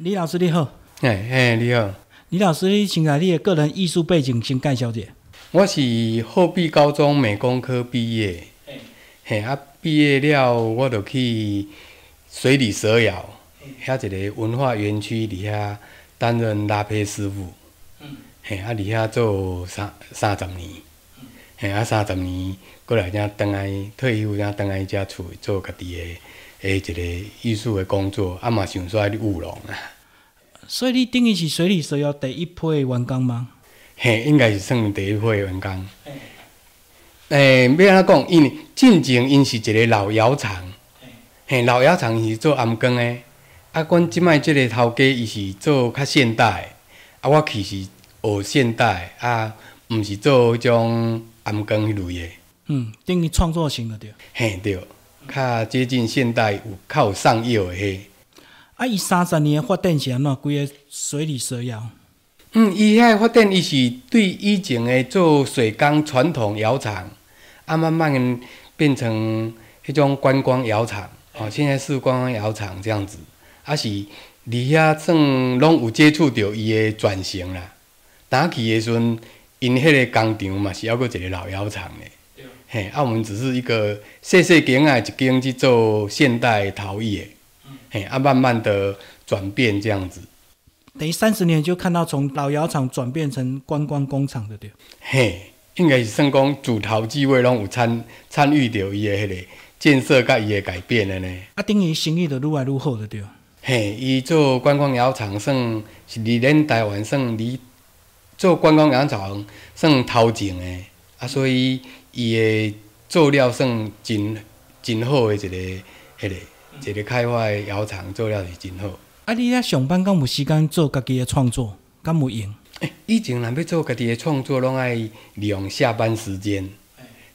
李老师你好，哎哎，你好，李老师，你请来你的个人艺术背景先介绍一下。我是后壁高中美工科毕业，嘿啊，毕业了我就去水里蛇窑，遐一个文化园区里遐担任拉坯师傅，嘿啊，里遐做三三十年，嘿啊，三十年过来才倒来退休，才倒来遮厝做家己的。诶，一个艺术的工作，啊嘛想说你务农啊。所以你等于是水里蛇窑第一批员工吗？嘿，应该是算第一批员工。诶，要安怎讲？因为进前因是一个老窑厂，嘿，老窑厂是做暗光的。啊，阮即摆即个头家伊是做较现代，啊，我去是学现代，啊，毋是做迄种暗光迄类的。嗯，等于创作型的对。嘿，对。较接近现代，有较有上游的迄。啊，伊三十年发展是安怎？规个水里蛇窑。嗯，伊遐发展伊是对以前的做水缸传统窑厂，啊，慢慢变成迄种观光窑厂。哦，现在是观光窑厂这样子，啊是离遐算拢有接触到伊的转型啦。打起的时阵，因迄个工厂嘛是抑阁一个老窑厂的。嘿，啊，我们只是一个细细间啊，一间去做现代陶艺，嘿，啊，慢慢的转变这样子。等于三十年就看到从老窑厂转变成观光工厂的对。嘿，应该是算讲主陶机位拢有参参与到伊的迄个建设甲伊的改变的呢。啊，等于生意就愈来愈好的对。嘿，伊做观光窑厂算是离咱台湾算离做观光窑厂算头前的，啊，所以。伊的做料算真真好的一个，迄个一个开发的窑厂做料是真好。啊，你遐上班敢有时间做家己的创作，敢有用？以前若要做家己的创作，拢爱利用下班时间。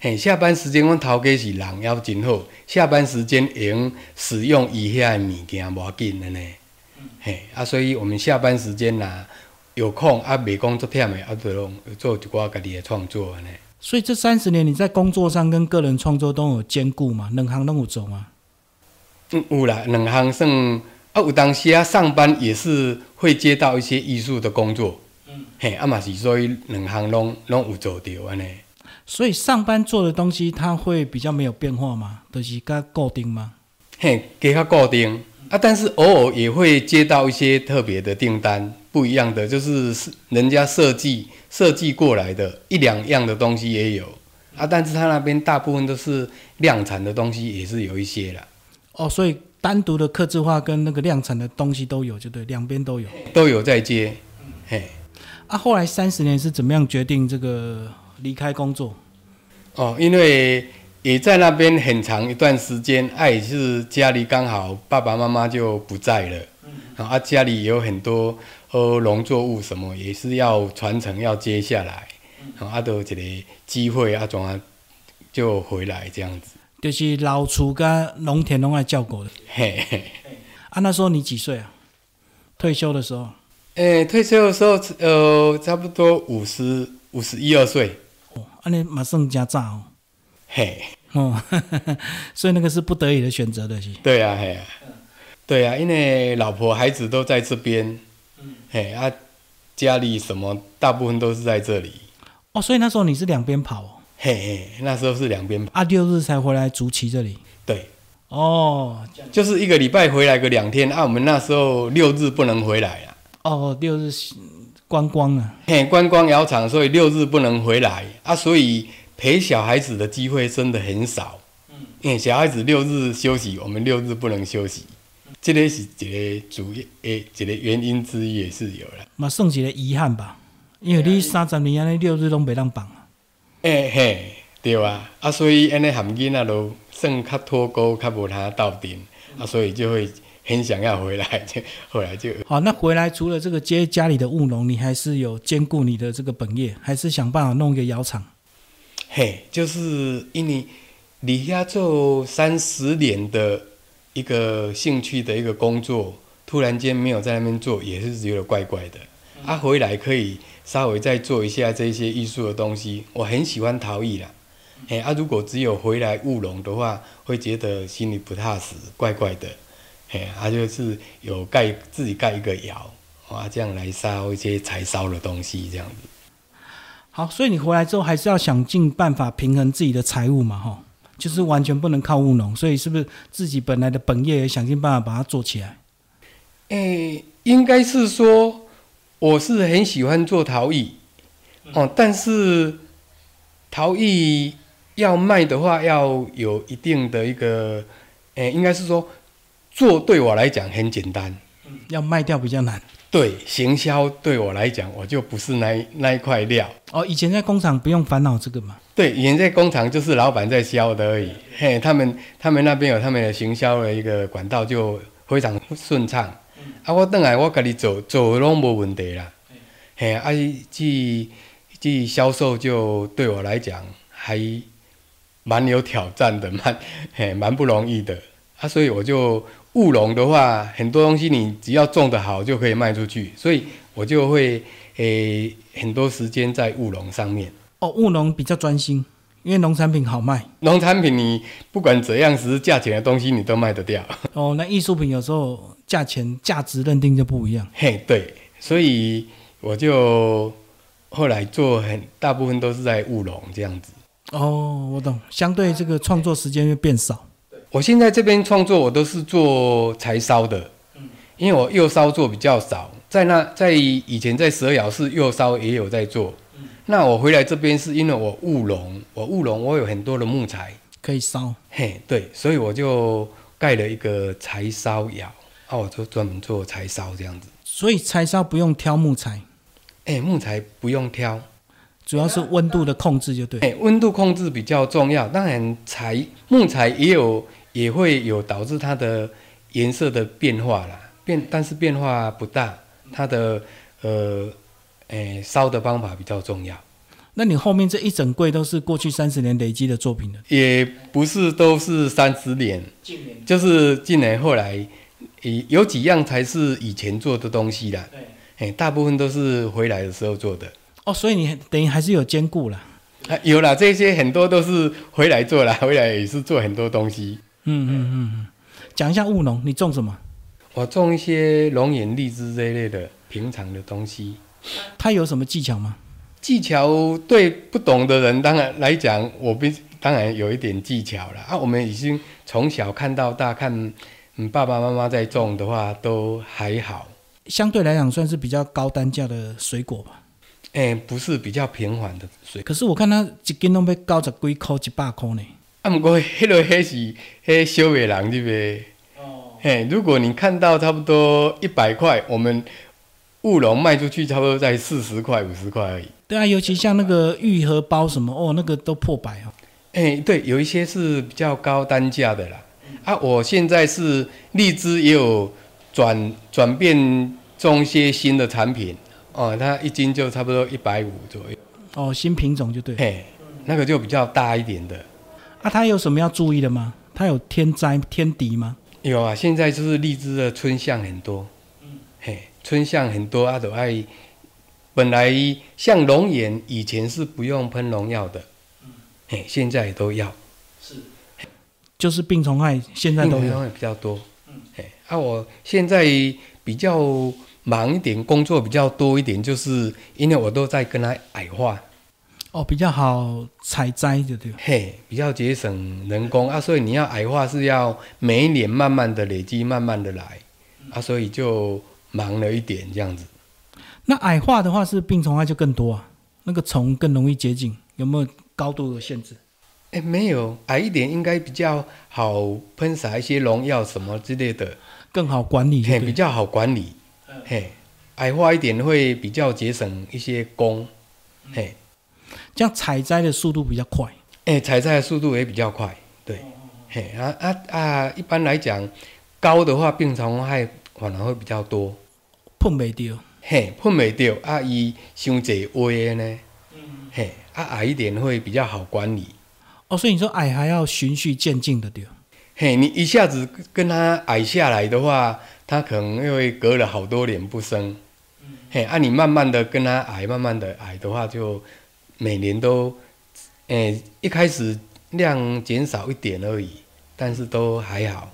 嘿，下班时间阮头家是人要真好，下班时间用使用伊遐的物件无要紧的呢。嘿，啊，所以我们下班时间呐有空啊，袂讲作忝的，啊，就拢做一寡家己的创作呢。所以这三十年你在工作上跟个人创作都有兼顾嘛？两行都有做吗？嗯，有啦，两行算啊。有当时啊，上班也是会接到一些艺术的工作。嗯，嘿，啊嘛是，所以两行拢拢有做掉安尼。所以上班做的东西，它会比较没有变化吗？都是较固定吗？嘿，给较固定啊，但是偶尔也会接到一些特别的订单。不一样的就是是人家设计设计过来的一两样的东西也有啊，但是他那边大部分都是量产的东西，也是有一些啦。哦，所以单独的刻字化跟那个量产的东西都有，就对，两边都有，都有在接。嘿，啊，后来三十年是怎么样决定这个离开工作？哦，因为也在那边很长一段时间，也是家里刚好爸爸妈妈就不在了，啊，家里有很多。呃，农作物什么也是要传承，要接下来，啊，都一个机会啊，怎啊就回来这样子。就是老厝跟农田拢爱照顾的。嘿嘿。啊，那时候你几岁啊？退休的时候？诶，退休的时候，呃，差不多五十五十一二岁。哦，安尼马上加早哦。嘿。哦，所以那个是不得已的选择的是。对啊，嘿啊。对啊，因为老婆孩子都在这边。嘿啊，家里什么大部分都是在这里。哦，所以那时候你是两边跑，哦？嘿嘿，那时候是两边跑。啊，六日才回来竹崎这里，对，哦，就是一个礼拜回来个两天啊，我们那时候六日不能回来啊，哦，六日观光啊，嘿，观光窑厂，所以六日不能回来。啊，所以陪小孩子的机会真的很少，嗯，因为小孩子六日休息，我们六日不能休息。这个是一个主要诶，一个原因之一也是有了。嘛，算是个遗憾吧，因为你三十年安尼六日拢袂当放啊。诶嘿，对啊，啊，所以安尼含囡仔都算较脱钩，较无他到顶啊，所以就会很想要回来，就 后来就。好，那回来除了这个接家里的务农，你还是有兼顾你的这个本业，还是想办法弄一个窑厂？嘿，就是因为离遐做三十年的。一个兴趣的一个工作，突然间没有在那边做，也是觉得怪怪的。啊，回来可以稍微再做一下这些艺术的东西。我很喜欢陶艺啦，哎，啊，如果只有回来务农的话，会觉得心里不踏实，怪怪的。嘿，他就是有盖自己盖一个窑，啊，这样来烧一些柴烧的东西，这样子。好，所以你回来之后还是要想尽办法平衡自己的财务嘛，哈，就是完全不能靠务农，所以是不是自己本来的本业也想尽办法把它做起来？诶，应该是说，我是很喜欢做陶艺，哦，但是陶艺要卖的话，要有一定的一个，诶，应该是说做对我来讲很简单，要卖掉比较难。对，行销对我来讲，我就不是那那一块料。哦，以前在工厂不用烦恼这个嘛。对，以前在工厂就是老板在销的而已。嘿，他们他们那边有他们的行销的一个管道，就非常顺畅。啊，我等来我家己做做拢无问题啦。嘿，啊，即即销售就对我来讲还蛮有挑战的，蛮嘿蛮不容易的。啊，所以我就。务农的话，很多东西你只要种得好就可以卖出去，所以我就会诶很多时间在务农上面。哦，务农比较专心，因为农产品好卖。农产品你不管怎样是价钱的东西，你都卖得掉。哦，那艺术品有时候价钱价值认定就不一样。嘿，对，所以我就后来做很大部分都是在务农这样子。哦，我懂，相对这个创作时间会变少。我现在这边创作，我都是做柴烧的，因为我釉烧做比较少，在那在以前在蛇窑是釉烧也有在做，那我回来这边是因为我务农，我务农我有很多的木材可以烧，嘿，对，所以我就盖了一个柴烧窑，啊，我就专门做柴烧这样子，所以柴烧不用挑木材，哎，木材不用挑。主要是温度的控制就对，哎，温度控制比较重要。当然，柴木材也有也会有导致它的颜色的变化啦，变但是变化不大。它的呃，哎，烧的方法比较重要。那你后面这一整柜都是过去三十年累积的作品了？也不是都是三十年，近年就是近年后来，有几样才是以前做的东西啦。对，哎，大部分都是回来的时候做的。哦，所以你等于还是有兼顾啦，啊，有啦这些很多都是回来做了，回来也是做很多东西。嗯嗯嗯，讲一下务农，你种什么？我种一些龙眼、荔枝这一类的平常的东西。它有什么技巧吗？技巧对不懂的人当然来讲，我必当然有一点技巧了啊。我们已经从小看到大，看嗯爸爸妈妈在种的话都还好。相对来讲，算是比较高单价的水果吧。哎，不是比较平缓的水果，可是我看它一斤拢要高十几块、一百块呢。啊，不过迄个迄是迄小野人对不对？哦。嘿，如果你看到差不多一百块，我们务农卖出去差不多在四十块、五十块而已。对啊，尤其像那个玉荷包什么哦，那个都破百哦。哎，对，有一些是比较高单价的啦。啊，我现在是荔枝也有转转变种一些新的产品。哦，它一斤就差不多一百五左右。哦，新品种就对。嘿，那个就比较大一点的。啊，它有什么要注意的吗？它有天灾天敌吗？有啊，现在就是荔枝的春象很多。春象很多啊，都爱。本来像龙眼以前是不用喷农药的。嗯。嘿，现在都要。是。就是病虫害现在都有。病虫害比较多。嗯。嘿，啊，我现在比较。忙一点，工作比较多一点，就是因为我都在跟他矮化，哦，比较好采摘的对嘿，比较节省人工啊，所以你要矮化是要每一年慢慢的累积，慢慢的来啊，所以就忙了一点这样子。那矮化的话是病虫害就更多啊，那个虫更容易接近，有没有高度的限制？哎，没有，矮一点应该比较好喷洒一些农药什么之类的，更好管理，嘿，比较好管理。嘿，矮化一点会比较节省一些工，嘿，这样采摘的速度比较快。哎，采摘的速度也比较快，对，嘿啊啊啊！一般来讲，高的话病虫害反而会比较多，碰没掉。嘿，碰没掉啊！伊伤济歪呢，嘿啊矮一点会比较好管理。哦，所以你说矮还要循序渐进的掉。嘿，你一下子跟它矮下来的话。它可能因为隔了好多年不生，嘿，啊你慢慢的跟它矮，慢慢的矮的话，就每年都，诶，一开始量减少一点而已，但是都还好。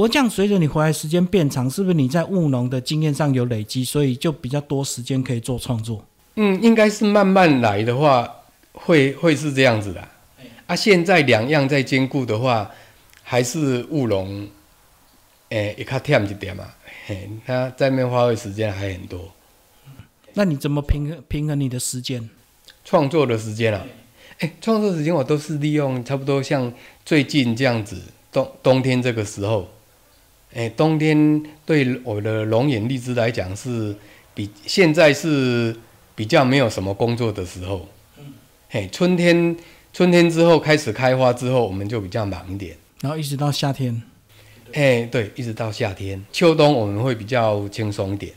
不不过这样随着你回来时间变长，是不是你在务农的经验上有累积，所以就比较多时间可以做创作？嗯，应该是慢慢来的话，会会是这样子的。啊，现在两样在兼顾的话，还是务农，诶、也较忝一点嘛。嘿，他在面花费时间还很多，那你怎么平衡平衡你的时间？创作的时间啊，诶、创作时间我都是利用差不多像最近这样子，冬冬天这个时候，诶、冬天对我的龙眼荔枝来讲是比现在是比较没有什么工作的时候，嘿，春天春天之后开始开花之后，我们就比较忙一点。然后一直到夏天，哎、对，一直到夏天、秋冬我们会比较轻松一点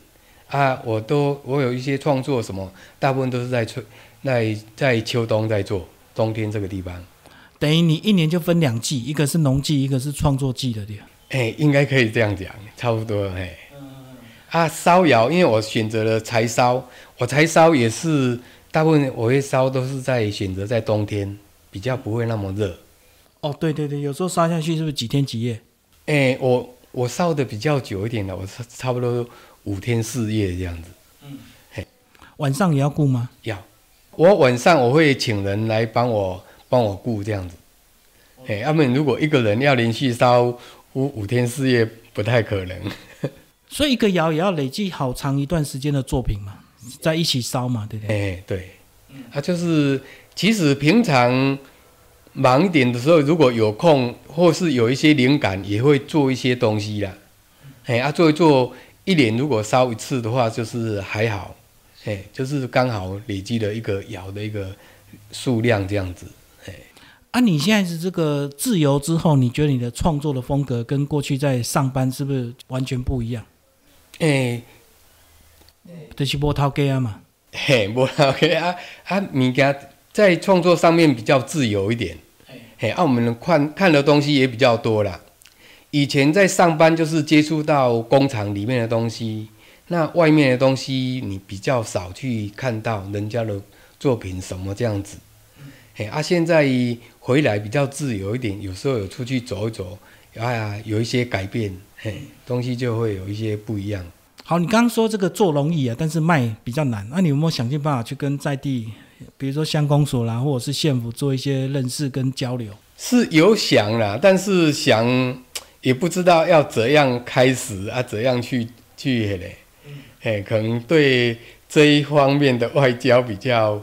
啊。我都我有一些创作什么，大部分都是在春在在秋冬在做，冬天这个地方，等于你一年就分两季，一个是农季，一个是创作季的对吧。哎、应该可以这样讲，差不多哎。啊，烧窑，因为我选择了柴烧，我柴烧也是大部分我会烧都是在选择在冬天，比较不会那么热。哦，对对对，有时候烧下去是不是几天几夜？哎、我我烧的比较久一点的，我差差不多五天四夜这样子。晚上也要顾吗？要，我晚上我会请人来帮我帮我顾这样子。哎、要不然如果一个人要连续烧五五天四夜，不太可能。所以一个窑也要累积好长一段时间的作品嘛，在一起烧嘛，对不对哎、对？对，啊，就是其实平常忙一点的时候，如果有空或是有一些灵感，也会做一些东西啦。哎、啊，做一做，一年如果烧一次的话，就是还好，哎、就是刚好累积了一个窑的一个数量这样子。啊，你现在是这个自由之后，你觉得你的创作的风格跟过去在上班是不是完全不一样？哎、就是波涛给啊嘛，嘿，无啦，OK 啊啊，物件在创作上面比较自由一点，嘿，啊，我们看看的东西也比较多啦。以前在上班就是接触到工厂里面的东西，那外面的东西你比较少去看到人家的作品什么这样子。嘿，啊，现在回来比较自由一点，有时候有出去走一走，哎呀，有一些改变，嘿，东西就会有一些不一样。好，你刚刚说这个做容易啊，但是卖比较难。那、你有没有想尽办法去跟在地，比如说乡公所啦，或者是县府做一些认识跟交流？是有想啦，但是想也不知道要怎样开始啊，怎样去去迄嘞，嘿，可能对这一方面的外交比较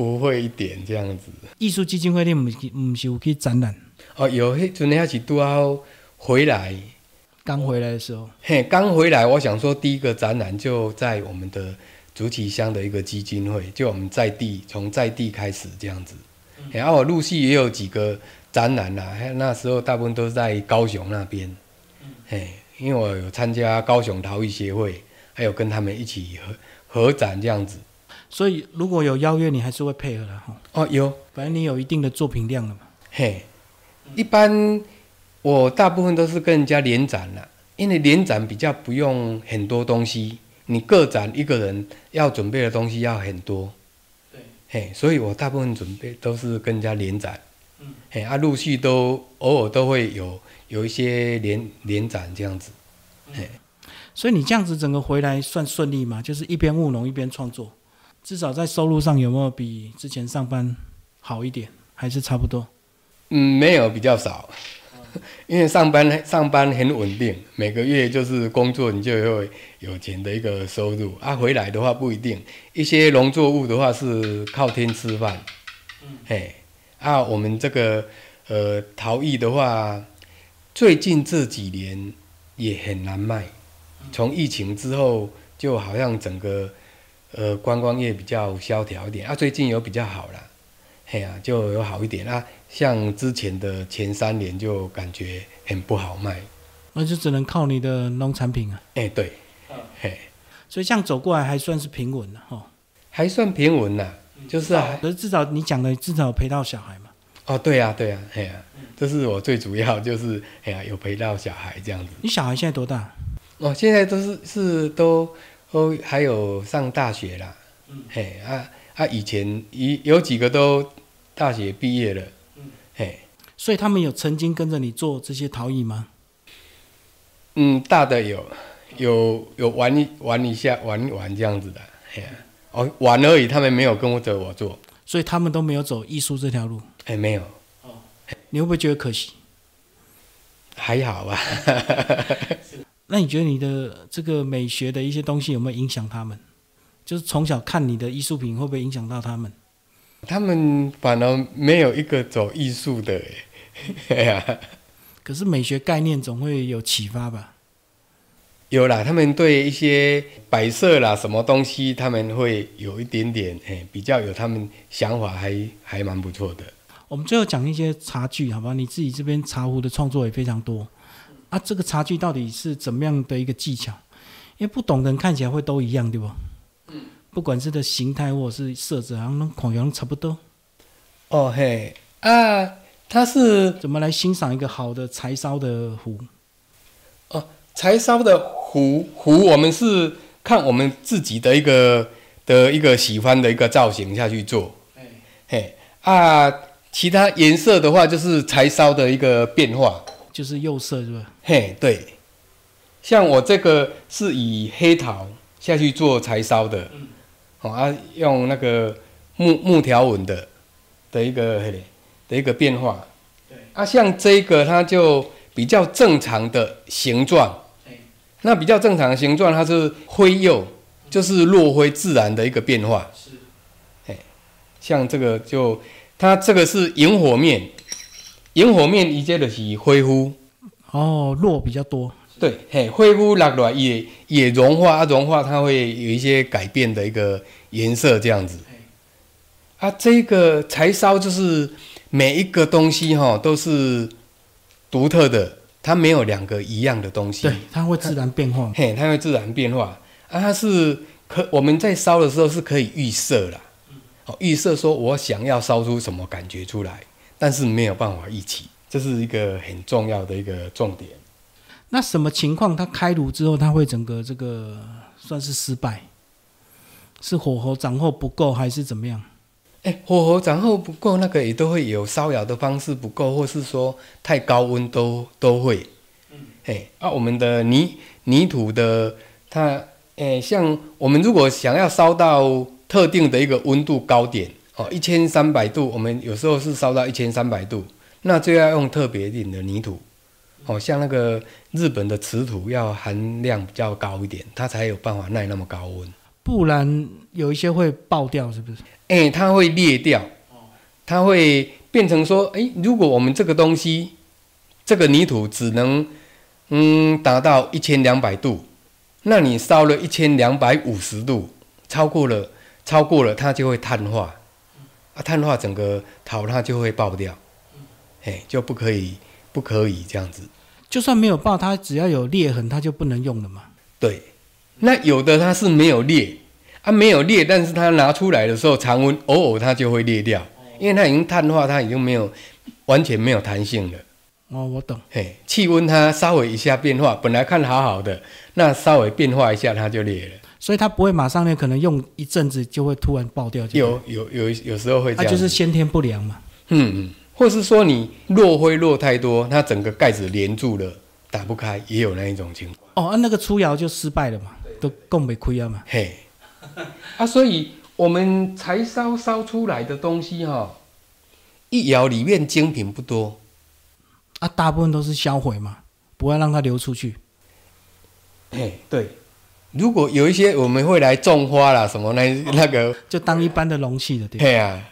不会一点这样子。艺术基金会你唔是唔是有去展览？哦，有迄阵还是拄好回来，刚回来的时候，嘿，刚回来，我想说第一个展览就在我们的竹崎乡的一个基金会，就我们在地从在地开始这样子。然后我陆续也有几个展览啦，嘿那时候大部分都是在高雄那边，嘿，因为我有参加高雄陶艺协会，还有跟他们一起合合展这样子。所以如果有邀约，你还是会配合的哈。哦，有，反正你有一定的作品量了嘛。嘿，一般我大部分都是跟人家联展了，因为联展比较不用很多东西，你个展一个人要准备的东西要很多。对，嘿，所以我大部分准备都是跟人家联展。嗯，嘿，啊，陆续都偶尔都会有有一些联联展这样子。嘿所以你这样子整个回来算顺利吗？就是一边务农一边创作，至少在收入上有没有比之前上班好一点，还是差不多？嗯，没有比较少，因为上班上班很稳定，每个月就是工作你就会有钱的一个收入。啊。回来的话不一定，一些农作物的话是靠天吃饭，嘿。啊，我们这个呃陶艺的话，最近这几年也很难卖，从疫情之后就好像整个呃观光业比较萧条一点啊，最近有比较好了。嘿呀、就有好一点啊。像之前的前三年就感觉很不好卖。那就只能靠你的农产品啊。哎、对，嘿，所以这样走过来还算是平稳的哈。还算平稳呐、就是啊可是至少你讲的至少有陪到小孩嘛。哦，对呀、对呀、嘿呀、这是我最主要就是哎呀有陪到小孩这样子。你小孩现在多大？哦，现在都是是都都还有上大学啦。嘿啊啊，以前一有几个都大学毕业了。嘿，所以他们有曾经跟着你做这些陶艺吗？嗯，大的有，有有玩一玩一下，玩一玩这样子的，哦，玩而已，他们没有跟着我做，所以他们都没有走艺术这条路。哎，没有，你会不会觉得可惜？还好吧。那你觉得你的这个美学的一些东西有没有影响他们？就是从小看你的艺术品，会不会影响到他们？他们反而没有一个走艺术的，哎呀，可是美学概念总会有启发吧？有啦，他们对一些摆设啦、什么东西，他们会有一点点，哎，比较有他们想法，还还蛮不错的。我们最后讲一些茶具，好吧？你自己这边茶壶的创作也非常多啊，这个茶具到底是怎么样的一个技巧？因为不懂的人看起来会都一样，对不？嗯。不管是的形态或者是色泽，好像孔样差不多。哦嘿啊，它是怎么来欣赏一个好的柴烧的壶？哦，柴烧的壶壶，我们是看我们自己的一个的一个喜欢的一个造型下去做。嘿啊。其他颜色的话，就是柴烧的一个变化，就是釉色是吧？嘿，对。像我这个是以黑陶下去做柴烧的，哦啊，用那个木木条纹的的一个的一个变化。对。啊，像这个它就比较正常的形状。那比较正常的形状，它是灰釉，就是落灰自然的一个变化。是。嘿，像这个就。它这个是萤火面，萤火面一接的是灰乎，哦，落比较多。对，嘿，灰乎落落也也融化，啊，融化它会有一些改变的一个颜色这样子。啊，这个柴烧就是每一个东西哈都是独特的，它没有两个一样的东西。对，它会自然变化。嘿，它会自然变化。啊，它是可我们在烧的时候是可以预设的。预设说，我想要烧出什么感觉出来，但是没有办法一起，这是一个很重要的一个重点。那什么情况，它开炉之后，它会整个这个算是失败？是火候掌握不够，还是怎么样？哎，火候掌握不够，那个也都会有烧窑的方式不够，或是说太高温都都会。嗯，哎，啊，我们的泥泥土的它，哎，像我们如果想要烧到。特定的一个温度高点哦，一千三百度，我们有时候是烧到一千三百度，那就要用特别点的泥土，哦，像那个日本的瓷土要含量比较高一点，它才有办法耐那么高温，不然有一些会爆掉，是不是？哎，它会裂掉，它会变成说，哎，如果我们这个东西，这个泥土只能嗯达到一千两百度，那你烧了一千两百五十度，超过了。超过了，它就会碳化，啊，碳化整个陶它就会爆掉，哎，就不可以，不可以这样子。就算没有爆，它只要有裂痕，它就不能用了嘛。对，那有的它是没有裂，啊，没有裂，但是它拿出来的时候，常温偶尔它就会裂掉，因为它已经碳化，它已经没有完全没有弹性了。哦，我懂。嘿，气温它稍微一下变化，本来看好好的，那稍微变化一下，它就裂了。所以它不会马上呢，可能用一阵子就会突然爆掉。有有有有时候会这样。它就是先天不良嘛。嗯嗯，或是说你落灰落太多，它整个盖子连住了，打不开，也有那一种情况。哦，那个出窑就失败了嘛，都更没亏了嘛。嘿，啊，所以我们柴烧烧出来的东西哈，一窑里面精品不多，啊，大部分都是销毁嘛，不要让它流出去。嘿，对。如果有一些我们会来种花啦，什么那那个，就当一般的容器的，对对啊，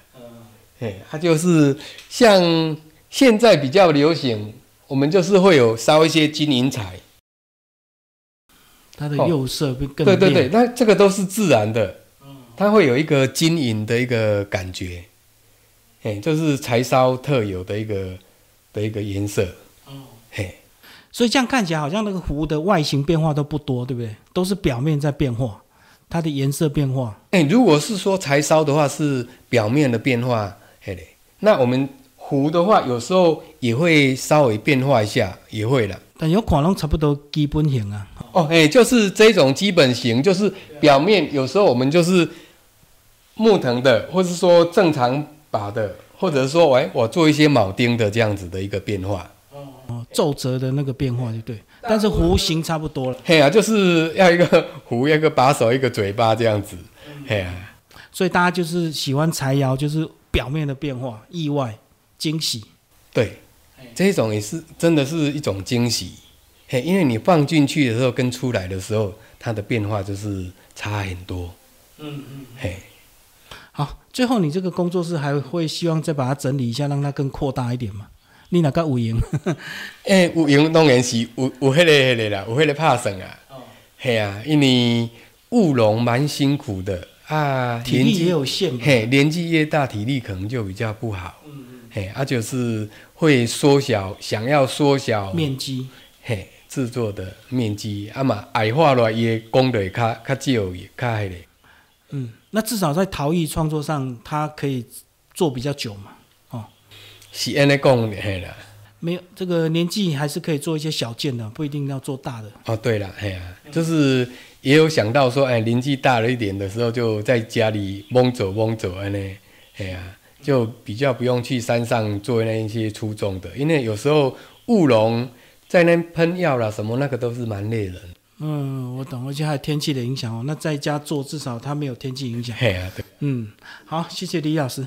嗯，它就是像现在比较流行，我们就是会有烧一些金银彩，它的釉色会更对对对，那这个都是自然的，它会有一个金银的一个感觉，哎，就是柴烧特有的一个的一个颜色，哦，嘿。所以这样看起来好像那个壶的外形变化都不多，对不对？都是表面在变化，它的颜色变化。哎，如果是说柴烧的话，是表面的变化，嘿嘞。那我们壶的话，有时候也会稍微变化一下，也会了。但有可能差不多基本型啊。哦，哎，就是这种基本型，就是表面有时候我们就是木藤的，或是说正常把的，或者说，哎，我做一些铆钉的这样子的一个变化。哦，皱褶的那个变化就对。但是弧形差不多了。嘿啊，就是要一个壶，一个把手，一个嘴巴这样子。嘿啊，所以大家就是喜欢柴窑，就是表面的变化、意外、惊喜。对，这种也是真的是一种惊喜。嘿，因为你放进去的时候跟出来的时候，它的变化就是差很多。嗯嗯。嘿，好，最后你这个工作室还会希望再把它整理一下，让它更扩大一点吗？你哪个有闲？诶，有闲当然是有有迄个迄个啦，有迄个拍算啊。哦。嘿啊，因为务农蛮辛苦的啊，体力也有限。嘿，年纪越大，体力可能就比较不好。嗯嗯。嘿，啊，就是会缩小，想要缩小面积。嘿。制作的面积，啊嘛矮化了，也工的较较少，也较迄个。嗯，那至少在陶艺创作上，它可以做比较久嘛。哦，是安尼讲嘿啦。没有这个年纪，还是可以做一些小件的，不一定要做大的。哦，对了，嘿啊，就是也有想到说，哎，年纪大了一点的时候，就在家里蒙走蒙走安尼，嘿啊，就比较不用去山上做那一些粗重的，因为有时候务农。在那喷药啦，什么那个都是蛮累人。嗯，我懂，而且还有天气的影响哦。那在家做，至少它没有天气影响。嘿啊，对。嗯，好，谢谢李老师。